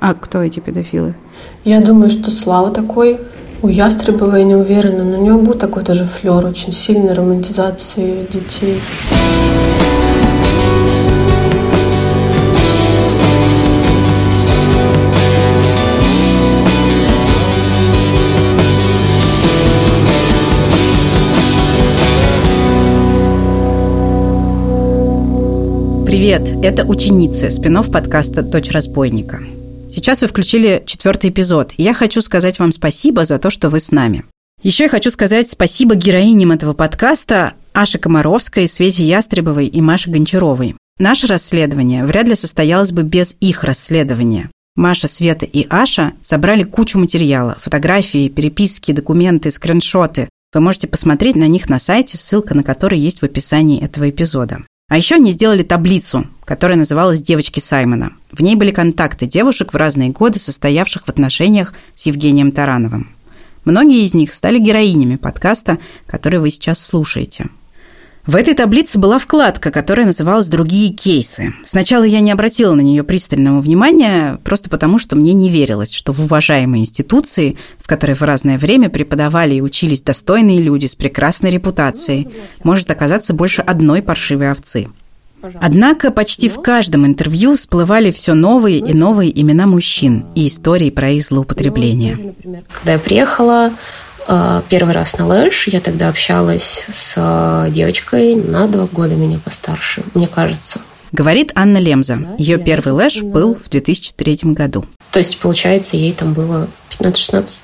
А кто эти педофилы? Я думаю, что Слава такой. У Ястребова я не уверена, но у него был такой тоже флер очень сильной романтизации детей. Привет, это ученицы, спинов подкаста «Дочь разбойника». Сейчас вы включили четвертый эпизод, я хочу сказать вам спасибо за то, что вы с нами. Еще я хочу сказать спасибо героиням этого подкаста Аше Комаровской, Свете Ястребовой и Маше Гончаровой. Наше расследование вряд ли состоялось бы без их расследования. Маша, Света и Аша собрали кучу материала, фотографии, переписки, документы, скриншоты. Вы можете посмотреть на них на сайте, ссылка на который есть в описании этого эпизода. А еще они сделали таблицу, которая называлась «Девочки Саймона». В ней были контакты девушек в разные годы, состоявших в отношениях с Евгением Тарановым. Многие из них стали героинями подкаста, который вы сейчас слушаете – в этой таблице была вкладка, которая называлась «Другие кейсы». Сначала я не обратила на нее пристального внимания, просто потому что мне не верилось, что в уважаемой институции, в которой в разное время преподавали и учились достойные люди с прекрасной репутацией, может оказаться больше одной паршивой овцы. Однако почти в каждом интервью всплывали все новые и новые имена мужчин и истории про их злоупотребление. Когда я приехала, первый раз на ЛЭШ. Я тогда общалась с э, девочкой на два года меня постарше, мне кажется. Говорит Анна Лемза. Ее первый ЛЭШ был в 2003 году. То есть, получается, ей там было 15-16.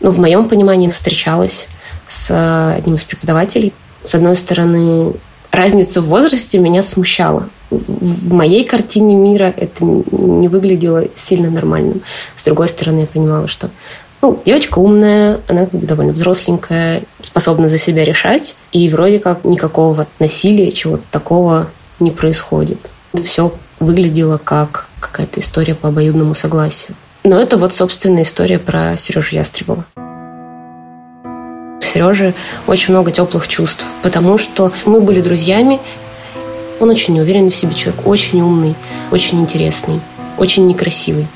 Ну, в моем понимании, встречалась с э, одним из преподавателей. С одной стороны, разница в возрасте меня смущала. В моей картине мира это не выглядело сильно нормальным. С другой стороны, я понимала, что ну, девочка умная, она довольно взросленькая, способна за себя решать, и вроде как никакого насилия, чего-то такого не происходит. Все выглядело как какая-то история по обоюдному согласию. Но это вот, собственно, история про Сережу Ястребова. Сереже очень много теплых чувств, потому что мы были друзьями. Он очень неуверенный в себе человек, очень умный, очень интересный, очень некрасивый.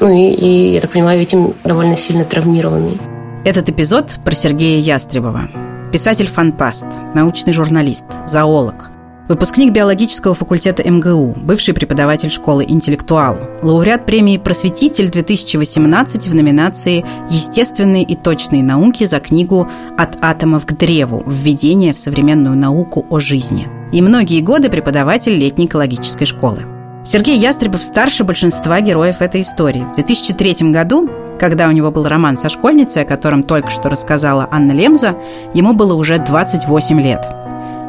Ну и, и, я так понимаю, этим довольно сильно травмированный. Этот эпизод про Сергея Ястребова. Писатель-фантаст, научный журналист, зоолог, выпускник биологического факультета МГУ, бывший преподаватель школы «Интеллектуал», лауреат премии «Просветитель-2018» в номинации «Естественные и точные науки» за книгу «От атомов к древу. Введение в современную науку о жизни» и многие годы преподаватель летней экологической школы. Сергей Ястребов старше большинства героев этой истории. В 2003 году, когда у него был роман со школьницей, о котором только что рассказала Анна Лемза, ему было уже 28 лет.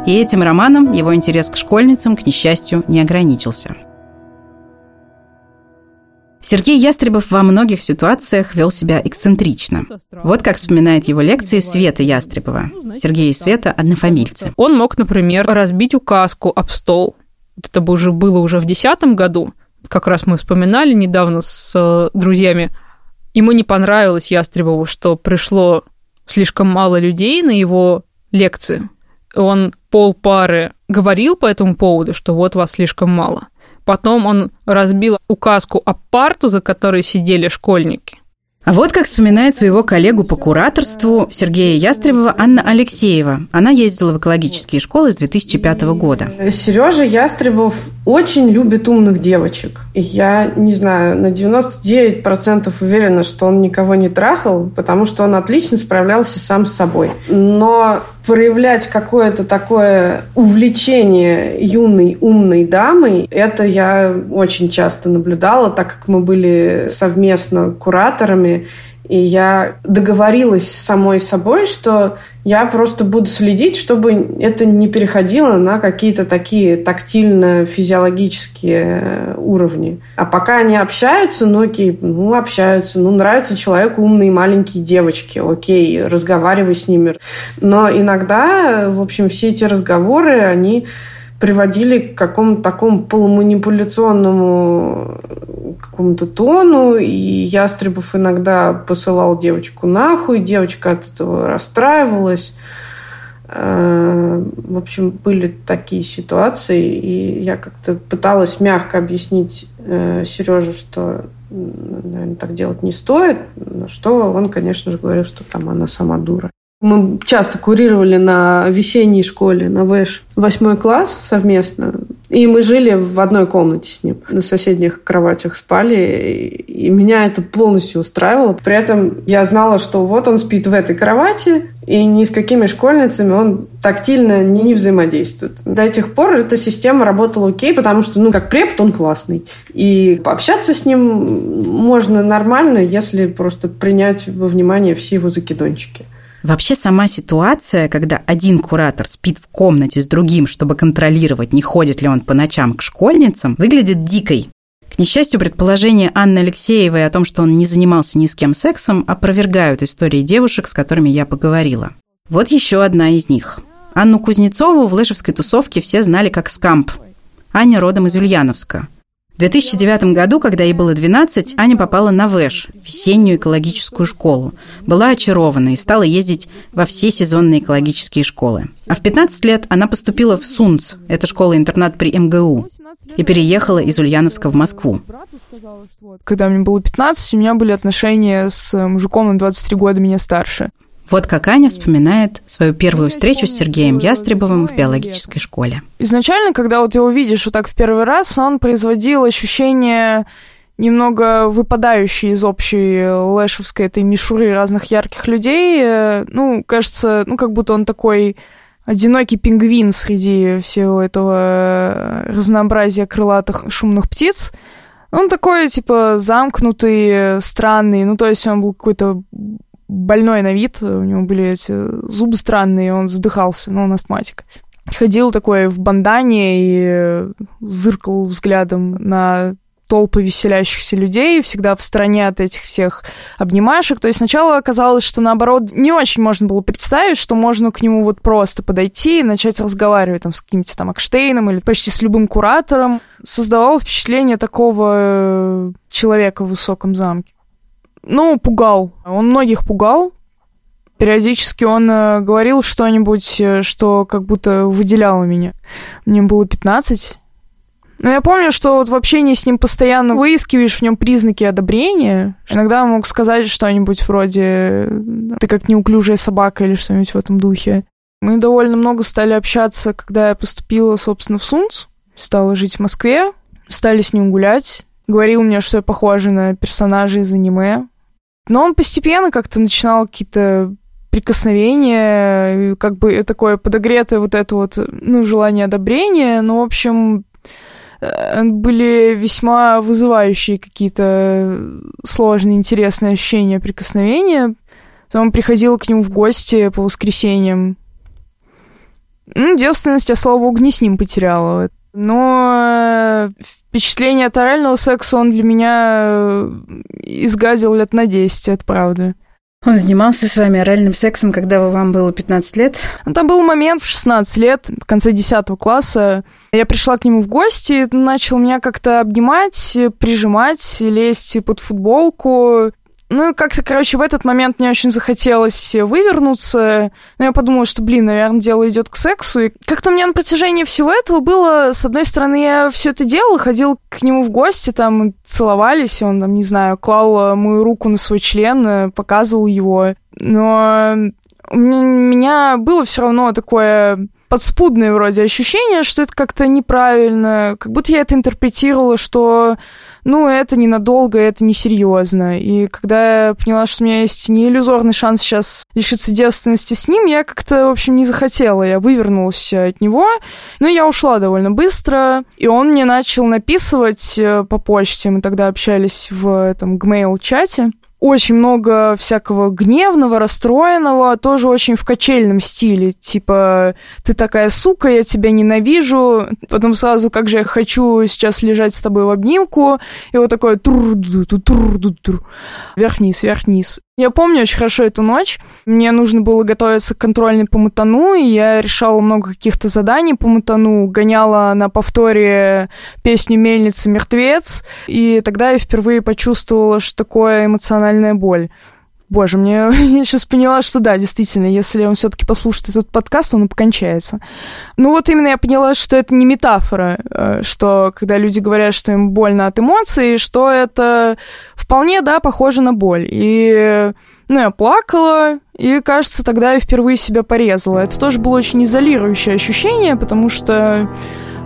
И этим романом его интерес к школьницам, к несчастью, не ограничился. Сергей Ястребов во многих ситуациях вел себя эксцентрично. Вот как вспоминает его лекции Света Ястребова. Сергей и Света – однофамильцы. Он мог, например, разбить указку об стол это бы уже было уже в 2010 году, как раз мы вспоминали недавно с э, друзьями, ему не понравилось Ястребову, что пришло слишком мало людей на его лекции. Он пол пары говорил по этому поводу, что вот вас слишком мало. Потом он разбил указку об парту, за которой сидели школьники. А вот как вспоминает своего коллегу по кураторству Сергея Ястребова Анна Алексеева. Она ездила в экологические школы с 2005 года. Сережа Ястребов очень любит умных девочек. И я, не знаю, на 99% уверена, что он никого не трахал, потому что он отлично справлялся сам с собой. Но проявлять какое-то такое увлечение юной умной дамой, это я очень часто наблюдала, так как мы были совместно кураторами, и я договорилась с самой собой, что я просто буду следить, чтобы это не переходило на какие-то такие тактильно-физиологические уровни. А пока они общаются, ну окей, ну общаются, ну нравятся человеку умные маленькие девочки, окей, разговаривай с ними. Но иногда, в общем, все эти разговоры, они приводили к какому-то такому полуманипуляционному какому-то тону, и Ястребов иногда посылал девочку нахуй, девочка от этого расстраивалась. Э, в общем, были такие ситуации, и я как-то пыталась мягко объяснить э, Сереже, что, наверное, так делать не стоит, но что он, конечно же, говорил, что там она сама дура. Мы часто курировали на весенней школе, на ВЭШ, восьмой класс совместно. И мы жили в одной комнате с ним. На соседних кроватях спали. И меня это полностью устраивало. При этом я знала, что вот он спит в этой кровати, и ни с какими школьницами он тактильно не, взаимодействует. До этих пор эта система работала окей, потому что, ну, как препод, он классный. И пообщаться с ним можно нормально, если просто принять во внимание все его закидончики. Вообще сама ситуация, когда один куратор спит в комнате с другим, чтобы контролировать, не ходит ли он по ночам к школьницам, выглядит дикой. К несчастью, предположения Анны Алексеевой о том, что он не занимался ни с кем сексом, опровергают истории девушек, с которыми я поговорила. Вот еще одна из них. Анну Кузнецову в лэшевской тусовке все знали как Скамп. Аня родом из Ульяновска – 2009 году, когда ей было 12, Аня попала на ВЭШ, весеннюю экологическую школу. Была очарована и стала ездить во все сезонные экологические школы. А в 15 лет она поступила в СУНЦ, это школа-интернат при МГУ, и переехала из Ульяновска в Москву. Когда мне было 15, у меня были отношения с мужиком на 23 года меня старше. Вот как Аня вспоминает свою первую встречу с Сергеем Ястребовым в биологической школе. Изначально, когда вот его видишь вот так в первый раз, он производил ощущение немного выпадающей из общей лэшевской этой мишуры разных ярких людей. Ну, кажется, ну, как будто он такой одинокий пингвин среди всего этого разнообразия крылатых шумных птиц. Он такой, типа, замкнутый, странный. Ну, то есть он был какой-то больной на вид, у него были эти зубы странные, он задыхался, но он астматик. Ходил такой в бандане и зыркал взглядом на толпы веселящихся людей, всегда в стороне от этих всех обнимашек. То есть сначала оказалось, что наоборот не очень можно было представить, что можно к нему вот просто подойти и начать разговаривать там с каким-то там Акштейном или почти с любым куратором. Создавало впечатление такого человека в высоком замке. Ну, пугал. Он многих пугал. Периодически он э, говорил что-нибудь, э, что как будто выделяло меня. Мне было 15. Но я помню, что вот в общении с ним постоянно выискиваешь в нем признаки одобрения. Иногда он мог сказать что-нибудь вроде «ты как неуклюжая собака» или что-нибудь в этом духе. Мы довольно много стали общаться, когда я поступила, собственно, в СУНЦ. Стала жить в Москве. Стали с ним гулять. Говорил мне, что я похожа на персонажей из аниме. Но он постепенно как-то начинал какие-то прикосновения, как бы такое подогретое вот это вот, ну, желание одобрения. Ну, в общем, э, были весьма вызывающие какие-то сложные, интересные ощущения прикосновения. Потом приходила к нему в гости по воскресеньям. Ну, девственность я, слава богу, не с ним потеряла. Но э, впечатление от орального секса он для меня э, изгадил лет на 10, это правда. Он занимался с вами оральным сексом, когда вам было 15 лет? Там был момент в 16 лет, в конце 10 класса. Я пришла к нему в гости, начал меня как-то обнимать, прижимать, лезть под футболку. Ну, как-то, короче, в этот момент мне очень захотелось вывернуться. Но я подумала, что, блин, наверное, дело идет к сексу. И как-то у меня на протяжении всего этого было, с одной стороны, я все это делала, ходил к нему в гости, там целовались, он, там, не знаю, клал мою руку на свой член, показывал его. Но у меня было все равно такое подспудное вроде ощущение, что это как-то неправильно, как будто я это интерпретировала, что ну, это ненадолго, это несерьезно. И когда я поняла, что у меня есть не иллюзорный шанс сейчас лишиться девственности с ним, я как-то, в общем, не захотела. Я вывернулась от него. Но я ушла довольно быстро. И он мне начал написывать э, по почте. Мы тогда общались в этом Gmail-чате очень много всякого гневного, расстроенного, тоже очень в качельном стиле. Типа, ты такая сука, я тебя ненавижу. Потом сразу, как же я хочу сейчас лежать с тобой в обнимку. И вот такое тур тур тур вверх-вниз, вверх-вниз. Я помню очень хорошо эту ночь. Мне нужно было готовиться к контрольной по мутану, и я решала много каких-то заданий по мутану, гоняла на повторе песню «Мельница мертвец», и тогда я впервые почувствовала, что такое эмоциональная боль. Боже, мне я сейчас поняла, что да, действительно, если он все-таки послушает этот подкаст, он покончается. Ну вот именно я поняла, что это не метафора, э, что когда люди говорят, что им больно от эмоций, что это вполне, да, похоже на боль. И ну, я плакала, и, кажется, тогда я впервые себя порезала. Это тоже было очень изолирующее ощущение, потому что,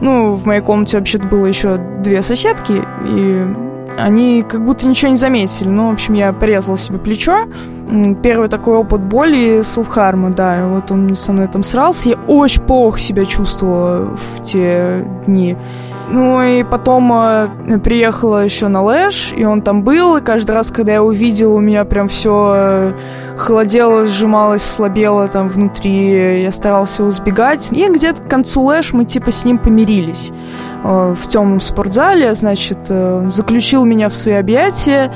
ну, в моей комнате вообще-то было еще две соседки, и они как будто ничего не заметили. Ну, в общем, я порезала себе плечо. Первый такой опыт боли селфхарма, да, вот он со мной там срался. Я очень плохо себя чувствовала в те дни. Ну и потом э, приехала еще на Лэш, и он там был, и каждый раз, когда я увидела, у меня прям все э, холодело, сжималось, слабело там внутри, я старалась его избегать. И где-то к концу Лэш мы типа с ним помирились. Э, в темном спортзале, значит, э, заключил меня в свои объятия,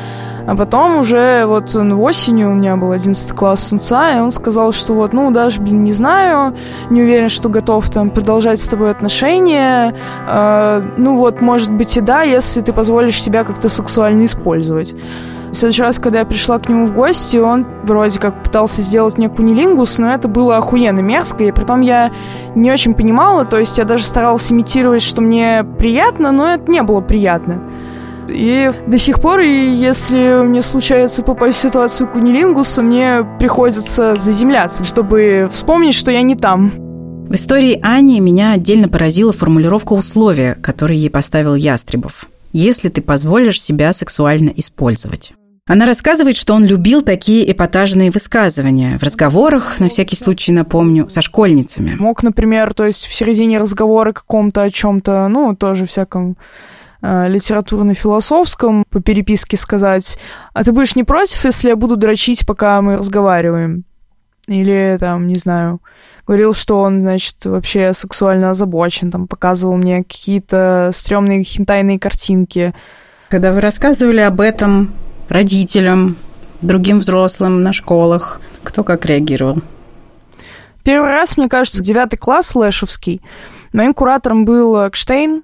а потом уже вот осенью у меня был 11 класс Сунца, и он сказал, что вот, ну, даже, блин, не знаю, не уверен, что готов там продолжать с тобой отношения, э, ну вот, может быть и да, если ты позволишь себя как-то сексуально использовать. В следующий раз, когда я пришла к нему в гости, он вроде как пытался сделать мне кунилингус, но это было охуенно мерзко, и притом я не очень понимала, то есть я даже старалась имитировать, что мне приятно, но это не было приятно. И до сих пор, если мне случается попасть в ситуацию кунилингуса, мне приходится заземляться, чтобы вспомнить, что я не там. В истории Ани меня отдельно поразила формулировка условия, которые ей поставил Ястребов. «Если ты позволишь себя сексуально использовать». Она рассказывает, что он любил такие эпатажные высказывания в разговорах, на всякий случай напомню, со школьницами. Мог, например, то есть в середине разговора каком-то о чем-то, ну, тоже всяком э, литературно-философском по переписке сказать, а ты будешь не против, если я буду дрочить, пока мы разговариваем? Или там, не знаю, говорил, что он, значит, вообще сексуально озабочен, там показывал мне какие-то стрёмные хентайные картинки. Когда вы рассказывали об этом родителям, другим взрослым на школах? Кто как реагировал? Первый раз, мне кажется, девятый класс Лэшевский. Моим куратором был Экштейн.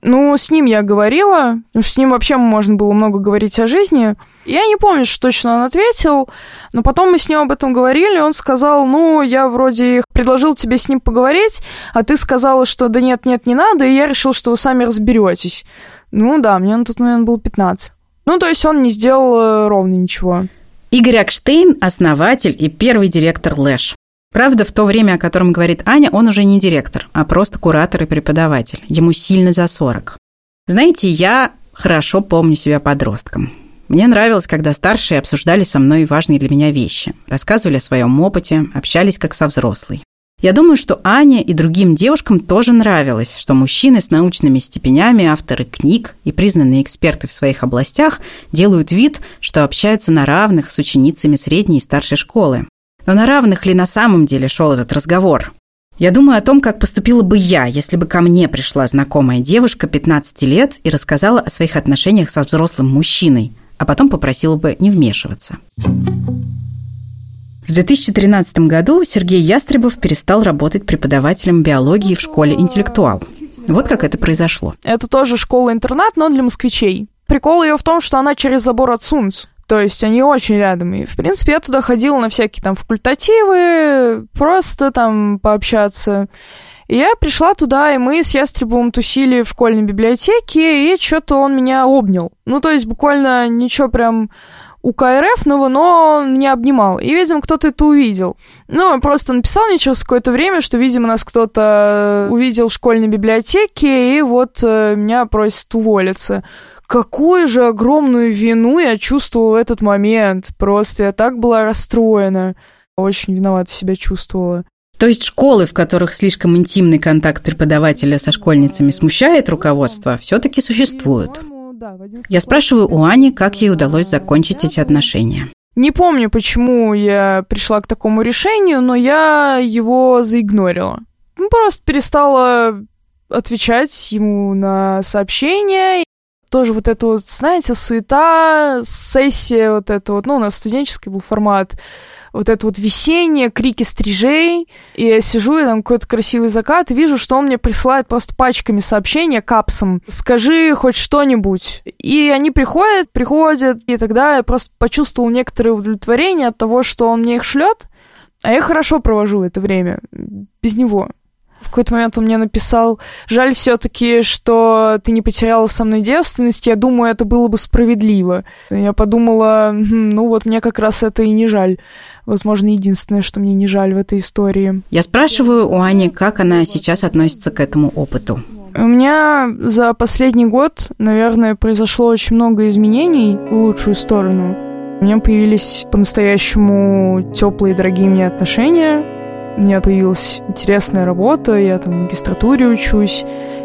Ну, с ним я говорила, потому что с ним вообще можно было много говорить о жизни. Я не помню, что точно он ответил, но потом мы с ним об этом говорили, он сказал, ну, я вроде предложил тебе с ним поговорить, а ты сказала, что да нет, нет, не надо, и я решил, что вы сами разберетесь. Ну да, мне на тот момент было 15. Ну, то есть он не сделал э, ровно ничего. Игорь Акштейн – основатель и первый директор Лэш. Правда, в то время, о котором говорит Аня, он уже не директор, а просто куратор и преподаватель. Ему сильно за 40. Знаете, я хорошо помню себя подростком. Мне нравилось, когда старшие обсуждали со мной важные для меня вещи, рассказывали о своем опыте, общались как со взрослой. Я думаю, что Ане и другим девушкам тоже нравилось, что мужчины с научными степенями, авторы книг и признанные эксперты в своих областях делают вид, что общаются на равных с ученицами средней и старшей школы. Но на равных ли на самом деле шел этот разговор? Я думаю о том, как поступила бы я, если бы ко мне пришла знакомая девушка 15 лет и рассказала о своих отношениях со взрослым мужчиной, а потом попросила бы не вмешиваться. В 2013 году Сергей Ястребов перестал работать преподавателем биологии в школе «Интеллектуал». Вот как это произошло. Это тоже школа-интернат, но для москвичей. Прикол ее в том, что она через забор от Сунц. То есть они очень рядом. И, в принципе, я туда ходила на всякие там факультативы, просто там пообщаться. И я пришла туда, и мы с Ястребовым тусили в школьной библиотеке, и что-то он меня обнял. Ну, то есть буквально ничего прям у КРФного, но он меня обнимал. И, видимо, кто-то это увидел. Ну, он просто написал мне через какое-то время, что, видимо, нас кто-то увидел в школьной библиотеке, и вот э, меня просит уволиться. Какую же огромную вину я чувствовала в этот момент. Просто я так была расстроена. Очень виновата себя чувствовала. То есть школы, в которых слишком интимный контакт преподавателя со школьницами смущает руководство, все-таки существуют. Я спрашиваю у Ани, как ей удалось закончить эти отношения. Не помню, почему я пришла к такому решению, но я его заигнорила. Ну, просто перестала отвечать ему на сообщения. Тоже вот это вот, знаете, суета, сессия вот это вот, ну, у нас студенческий был формат, вот это вот весеннее, крики стрижей, и я сижу, и там какой-то красивый закат, и вижу, что он мне присылает просто пачками сообщения капсом. Скажи хоть что-нибудь. И они приходят, приходят, и тогда я просто почувствовал некоторое удовлетворение от того, что он мне их шлет, а я хорошо провожу это время без него. В какой-то момент он мне написал, жаль все-таки, что ты не потеряла со мной девственность, я думаю, это было бы справедливо. Я подумала, «Хм, ну вот мне как раз это и не жаль. Возможно, единственное, что мне не жаль в этой истории. Я спрашиваю у Ани, как она сейчас относится к этому опыту. У меня за последний год, наверное, произошло очень много изменений в лучшую сторону. У меня появились по-настоящему теплые, дорогие мне отношения, у меня появилась интересная работа, я там в магистратуре учусь.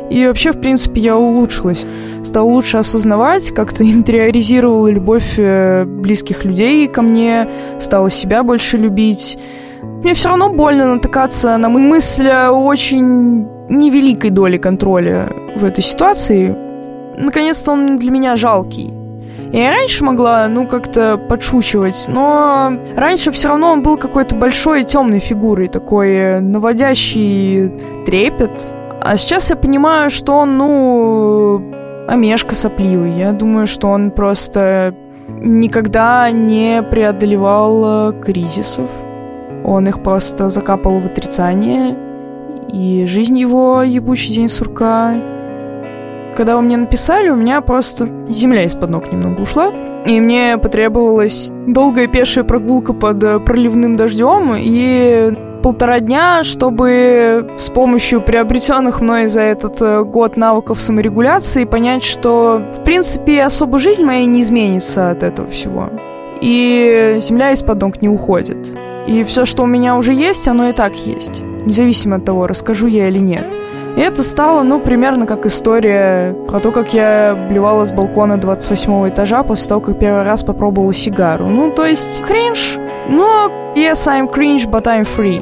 И вообще, в принципе, я улучшилась. Стала лучше осознавать, как-то интериоризировала любовь э, близких людей ко мне, стала себя больше любить. Мне все равно больно натыкаться на мысль о очень невеликой доли контроля в этой ситуации. Наконец-то он для меня жалкий. Я раньше могла, ну, как-то подшучивать, но раньше все равно он был какой-то большой и темной фигурой, такой э, наводящий трепет. А сейчас я понимаю, что он, ну, омешка сопливый. Я думаю, что он просто никогда не преодолевал э, кризисов. Он их просто закапал в отрицание. И жизнь его ебучий день сурка когда вы мне написали, у меня просто земля из-под ног немного ушла. И мне потребовалась долгая пешая прогулка под э, проливным дождем и полтора дня, чтобы с помощью приобретенных мной за этот э, год навыков саморегуляции понять, что, в принципе, особо жизнь моя не изменится от этого всего. И земля из-под ног не уходит. И все, что у меня уже есть, оно и так есть. Независимо от того, расскажу я или нет. И это стало, ну, примерно как история про то, как я блевала с балкона 28 этажа после того, как первый раз попробовала сигару. Ну, то есть, кринж, но yes, I'm cringe, but I'm free.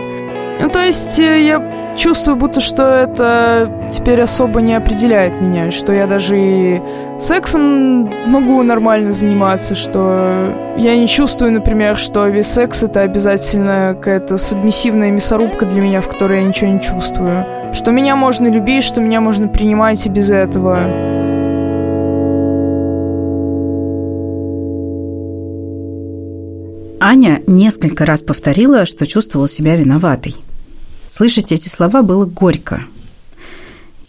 Ну, то есть, э, я чувствую, будто что это теперь особо не определяет меня, что я даже и сексом могу нормально заниматься, что я не чувствую, например, что весь секс это обязательно какая-то субмиссивная мясорубка для меня, в которой я ничего не чувствую. Что меня можно любить, что меня можно принимать и без этого. Аня несколько раз повторила, что чувствовала себя виноватой. Слышать эти слова было горько.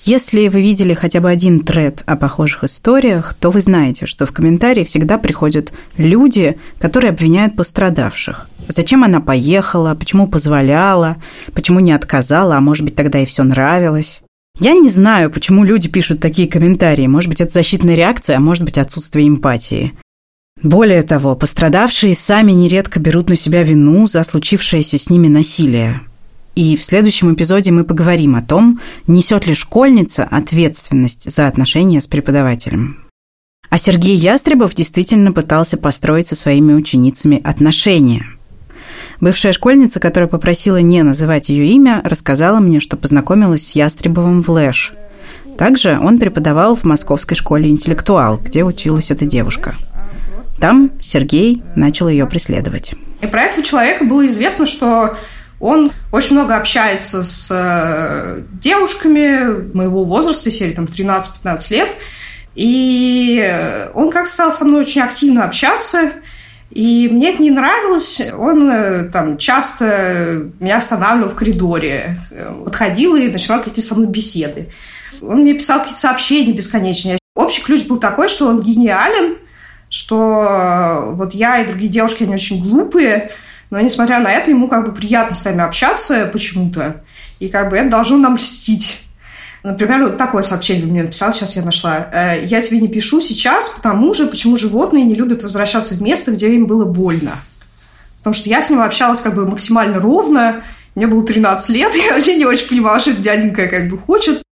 Если вы видели хотя бы один тред о похожих историях, то вы знаете, что в комментарии всегда приходят люди, которые обвиняют пострадавших. Зачем она поехала, почему позволяла, почему не отказала, а может быть тогда и все нравилось. Я не знаю, почему люди пишут такие комментарии. Может быть, это защитная реакция, а может быть, отсутствие эмпатии. Более того, пострадавшие сами нередко берут на себя вину за случившееся с ними насилие. И в следующем эпизоде мы поговорим о том, несет ли школьница ответственность за отношения с преподавателем. А Сергей Ястребов действительно пытался построить со своими ученицами отношения. Бывшая школьница, которая попросила не называть ее имя, рассказала мне, что познакомилась с Ястребовым в Лэш. Также он преподавал в Московской школе «Интеллектуал», где училась эта девушка. Там Сергей начал ее преследовать. И про этого человека было известно, что он очень много общается с э, девушками моего возраста, серии там 13-15 лет. И он как стал со мной очень активно общаться. И мне это не нравилось. Он э, там часто меня останавливал в коридоре, подходил и начинал какие-то со мной беседы. Он мне писал какие-то сообщения бесконечные. Общий ключ был такой, что он гениален, что вот я и другие девушки, они очень глупые, но, несмотря на это, ему как бы приятно с нами общаться почему-то. И как бы это должно нам льстить. Например, вот такое сообщение мне написал, сейчас я нашла. «Э, «Я тебе не пишу сейчас, потому же, почему животные не любят возвращаться в место, где им было больно. Потому что я с ним общалась как бы максимально ровно, мне было 13 лет, я вообще не очень понимала, что этот дяденька как бы хочет,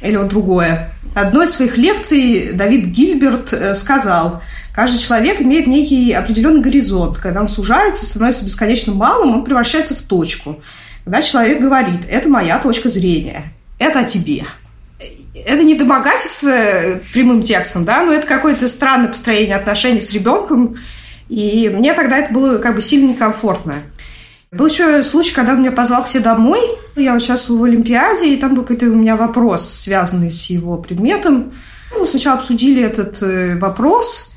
или он другое. Одной из своих лекций Давид Гильберт э, сказал – Каждый человек имеет некий определенный горизонт. Когда он сужается, становится бесконечно малым, он превращается в точку. Когда человек говорит, это моя точка зрения, это о тебе. Это не домогательство прямым текстом, да, но это какое-то странное построение отношений с ребенком. И мне тогда это было как бы сильно некомфортно. Был еще случай, когда он меня позвал к себе домой. Я участвовала в Олимпиаде, и там был какой-то у меня вопрос, связанный с его предметом. Ну, мы сначала обсудили этот э, вопрос,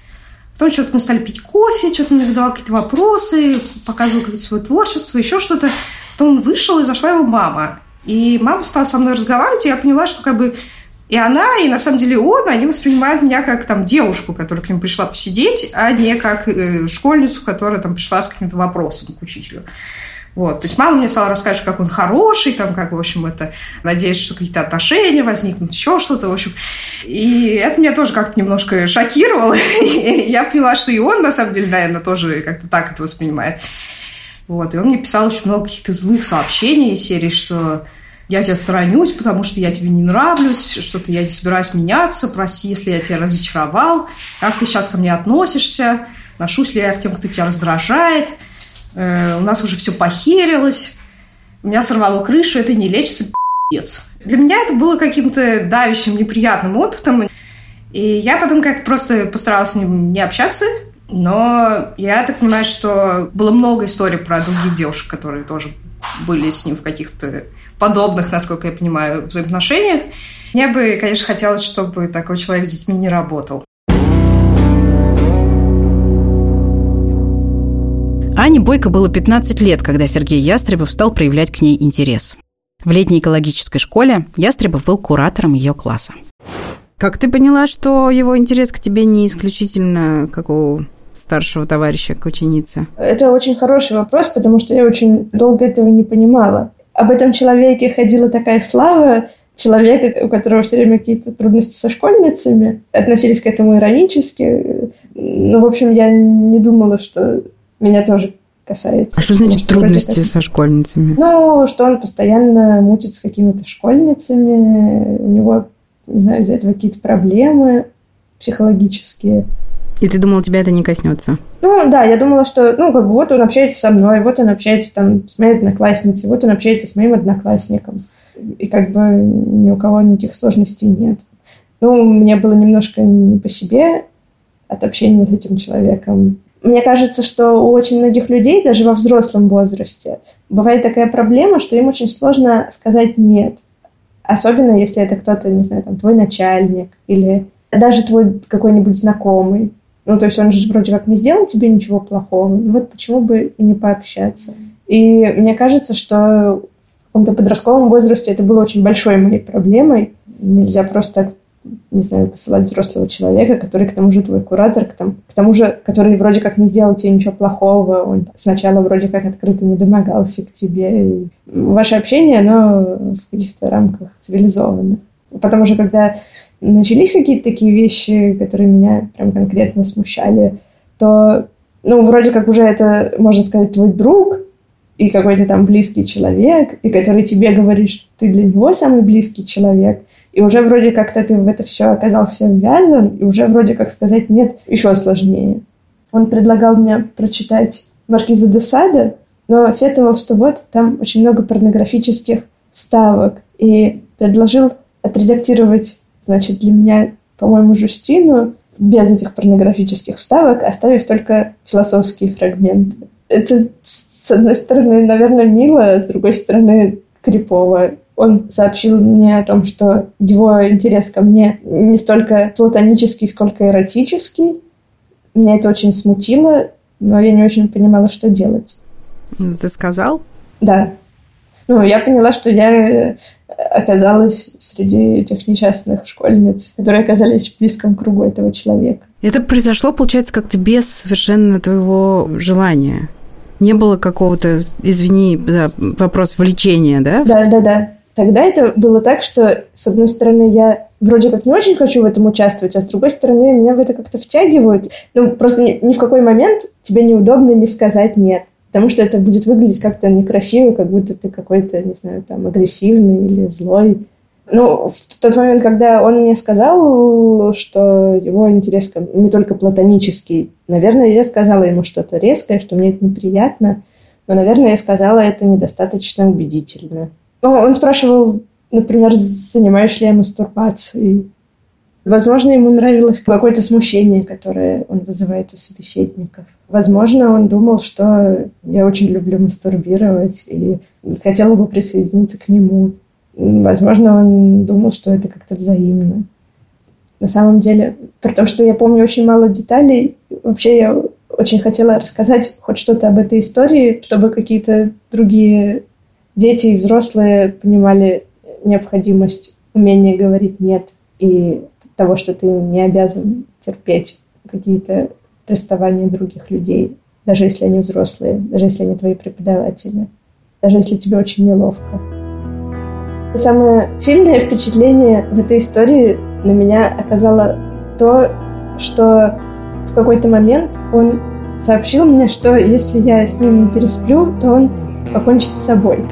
потом что-то мы стали пить кофе, что-то мне задавал какие-то вопросы, показывал какое-то свое творчество, еще что-то. Потом он вышел, и зашла его мама. И мама стала со мной разговаривать, и я поняла, что как бы и она, и на самом деле он, они воспринимают меня как там девушку, которая к ним пришла посидеть, а не как э, школьницу, которая там пришла с каким-то вопросом к учителю. Вот. То есть мама мне стала рассказывать, как он хороший, там, как, в общем, это, надеюсь, что какие-то отношения возникнут, еще что-то, в общем. И это меня тоже как-то немножко шокировало. Я поняла, что и он, на самом деле, наверное, тоже как-то так это воспринимает. Вот. И он мне писал очень много каких-то злых сообщений из серии, что я тебя сторонюсь, потому что я тебе не нравлюсь, что-то я не собираюсь меняться, прости, если я тебя разочаровал, как ты сейчас ко мне относишься, отношусь ли я к тем, кто тебя раздражает, э, у нас уже все похерилось, у меня сорвало крышу, это не лечится, пи***ц. Для меня это было каким-то давящим, неприятным опытом, и я потом как-то просто постаралась с ним не общаться, но я так понимаю, что было много историй про других девушек, которые тоже были с ним в каких-то подобных, насколько я понимаю, взаимоотношениях. Мне бы, конечно, хотелось, чтобы такой человек с детьми не работал. Ане Бойко было 15 лет, когда Сергей Ястребов стал проявлять к ней интерес. В летней экологической школе Ястребов был куратором ее класса. Как ты поняла, что его интерес к тебе не исключительно как у старшего товарища к ученице? Это очень хороший вопрос, потому что я очень долго этого не понимала об этом человеке ходила такая слава, человека, у которого все время какие-то трудности со школьницами, относились к этому иронически. Ну, в общем, я не думала, что меня тоже касается. А что значит трудности как... со школьницами? Ну, что он постоянно мутит с какими-то школьницами, у него, не знаю, из-за этого какие-то проблемы психологические. И ты думала, тебя это не коснется? Ну, да, я думала, что, ну, как бы вот он общается со мной, вот он общается там с моей одноклассницей, вот он общается с моим одноклассником. И как бы ни у кого никаких сложностей нет. Ну, мне было немножко не по себе от общения с этим человеком. Мне кажется, что у очень многих людей, даже во взрослом возрасте, бывает такая проблема, что им очень сложно сказать «нет». Особенно, если это кто-то, не знаю, там, твой начальник или даже твой какой-нибудь знакомый. Ну, то есть он же вроде как не сделал тебе ничего плохого. Ну, вот почему бы и не пообщаться. И мне кажется, что в каком-то подростковом возрасте это было очень большой моей проблемой. Нельзя просто не знаю, посылать взрослого человека, который к тому же твой куратор, к тому, к тому же, который вроде как не сделал тебе ничего плохого, он сначала вроде как открыто не домогался к тебе. И ваше общение, оно в каких-то рамках цивилизовано. Потом уже, когда начались какие-то такие вещи, которые меня прям конкретно смущали, то, ну, вроде как уже это, можно сказать, твой друг и какой-то там близкий человек, и который тебе говорит, что ты для него самый близкий человек, и уже вроде как-то ты в это все оказался ввязан, и уже вроде как сказать нет еще сложнее. Он предлагал мне прочитать Маркиза де Сада, но сетовал, что вот там очень много порнографических вставок, и предложил отредактировать Значит, для меня, по-моему, Жустину без этих порнографических вставок, оставив только философские фрагменты. Это, с одной стороны, наверное, мило, а с другой стороны, крипово. Он сообщил мне о том, что его интерес ко мне не столько платонический, сколько эротический. Меня это очень смутило, но я не очень понимала, что делать. Ну, ты сказал? Да. Ну, я поняла, что я оказалась среди этих несчастных школьниц, которые оказались в близком кругу этого человека. Это произошло, получается, как-то без совершенно твоего желания. Не было какого-то, извини за вопрос, влечения, да? Да, да, да. Тогда это было так, что, с одной стороны, я вроде как не очень хочу в этом участвовать, а с другой стороны, меня в это как-то втягивают. Ну, просто ни, ни в какой момент тебе неудобно не сказать «нет» потому что это будет выглядеть как-то некрасиво, как будто ты какой-то, не знаю, там, агрессивный или злой. Ну, в тот момент, когда он мне сказал, что его интерес не только платонический, наверное, я сказала ему что-то резкое, что мне это неприятно, но, наверное, я сказала это недостаточно убедительно. Ну, он спрашивал, например, занимаешь ли я мастурбацией. Возможно, ему нравилось какое-то смущение, которое он вызывает у собеседников. Возможно, он думал, что я очень люблю мастурбировать и хотел бы присоединиться к нему. Возможно, он думал, что это как-то взаимно. На самом деле, при том, что я помню очень мало деталей, вообще я очень хотела рассказать хоть что-то об этой истории, чтобы какие-то другие дети и взрослые понимали необходимость умения говорить «нет» и того, что ты не обязан терпеть какие-то приставания других людей, даже если они взрослые, даже если они твои преподаватели, даже если тебе очень неловко. Самое сильное впечатление в этой истории на меня оказало то, что в какой-то момент он сообщил мне, что если я с ним пересплю, то он покончит с собой.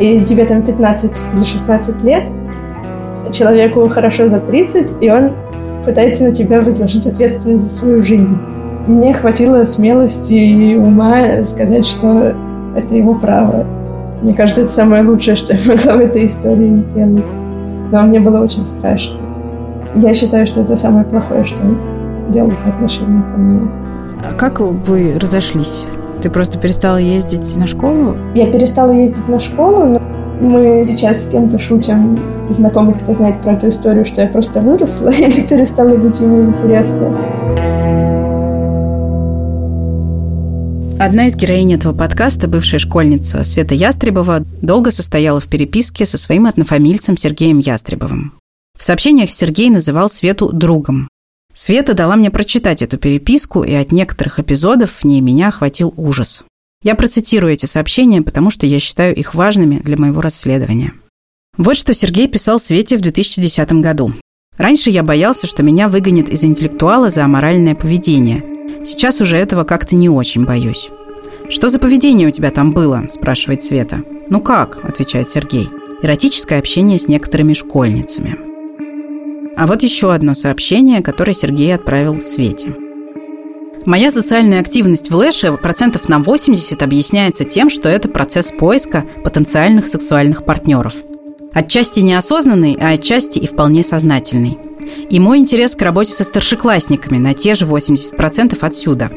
И тебе там 15 или 16 лет, человеку хорошо за 30, и он пытается на тебя возложить ответственность за свою жизнь. Мне хватило смелости и ума сказать, что это его право. Мне кажется, это самое лучшее, что я могла в этой истории сделать. Но мне было очень страшно. Я считаю, что это самое плохое, что он делал по отношению ко мне. А как вы разошлись? Ты просто перестала ездить на школу? Я перестала ездить на школу, но мы сейчас с кем-то шутим, знакомый кто знает про эту историю, что я просто выросла и перестала быть ему интересна. Одна из героинь этого подкаста, бывшая школьница Света Ястребова, долго состояла в переписке со своим однофамильцем Сергеем Ястребовым. В сообщениях Сергей называл Свету другом. Света дала мне прочитать эту переписку, и от некоторых эпизодов в ней меня охватил ужас. Я процитирую эти сообщения, потому что я считаю их важными для моего расследования. Вот что Сергей писал Свете в 2010 году. «Раньше я боялся, что меня выгонят из интеллектуала за аморальное поведение. Сейчас уже этого как-то не очень боюсь». «Что за поведение у тебя там было?» – спрашивает Света. «Ну как?» – отвечает Сергей. «Эротическое общение с некоторыми школьницами». А вот еще одно сообщение, которое Сергей отправил Свете. Моя социальная активность в Лэше процентов на 80 объясняется тем, что это процесс поиска потенциальных сексуальных партнеров. Отчасти неосознанный, а отчасти и вполне сознательный. И мой интерес к работе со старшеклассниками на те же 80% отсюда.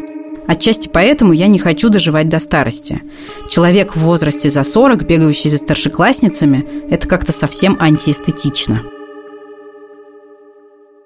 Отчасти поэтому я не хочу доживать до старости. Человек в возрасте за 40, бегающий за старшеклассницами, это как-то совсем антиэстетично.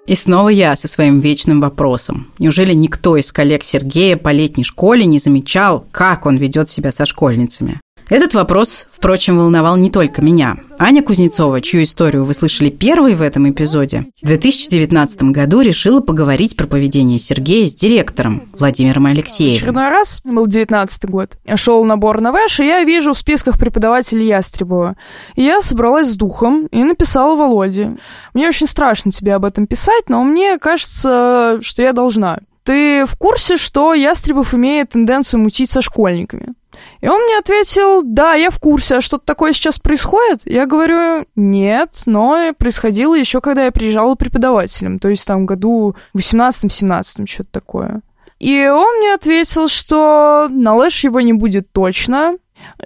И снова я со своим вечным вопросом. Неужели никто из коллег Сергея по летней школе не замечал, как он ведет себя со школьницами? Этот вопрос, впрочем, волновал не только меня. Аня Кузнецова, чью историю вы слышали первой в этом эпизоде, в 2019 году решила поговорить про поведение Сергея с директором Владимиром Алексеевым. Очередной раз, был 19 год, я шел набор на ВЭШ, и я вижу в списках преподавателей Ястребова. И я собралась с духом и написала Володе. Мне очень страшно тебе об этом писать, но мне кажется, что я должна. Ты в курсе, что Ястребов имеет тенденцию мутить со школьниками? И он мне ответил, да, я в курсе, а что-то такое сейчас происходит? Я говорю, нет, но происходило еще, когда я приезжала преподавателем, то есть там году 18-17, что-то такое. И он мне ответил, что на лэш его не будет точно,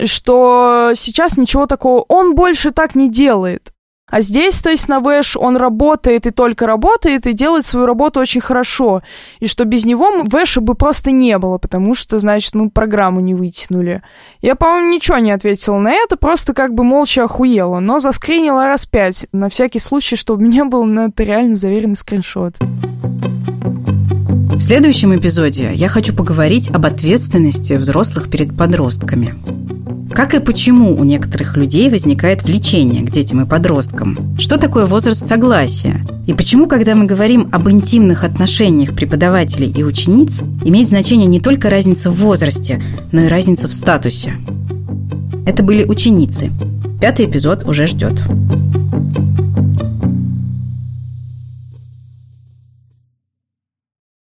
что сейчас ничего такого, он больше так не делает. А здесь, то есть на Вэш, он работает и только работает, и делает свою работу очень хорошо. И что без него Вэша бы просто не было, потому что, значит, мы программу не вытянули. Я, по-моему, ничего не ответила на это, просто как бы молча охуела, но заскринила раз пять, на всякий случай, чтобы у меня был на это реально заверенный скриншот. В следующем эпизоде я хочу поговорить об ответственности взрослых перед подростками. Как и почему у некоторых людей возникает влечение к детям и подросткам? Что такое возраст согласия? И почему, когда мы говорим об интимных отношениях преподавателей и учениц, имеет значение не только разница в возрасте, но и разница в статусе? Это были ученицы. Пятый эпизод уже ждет.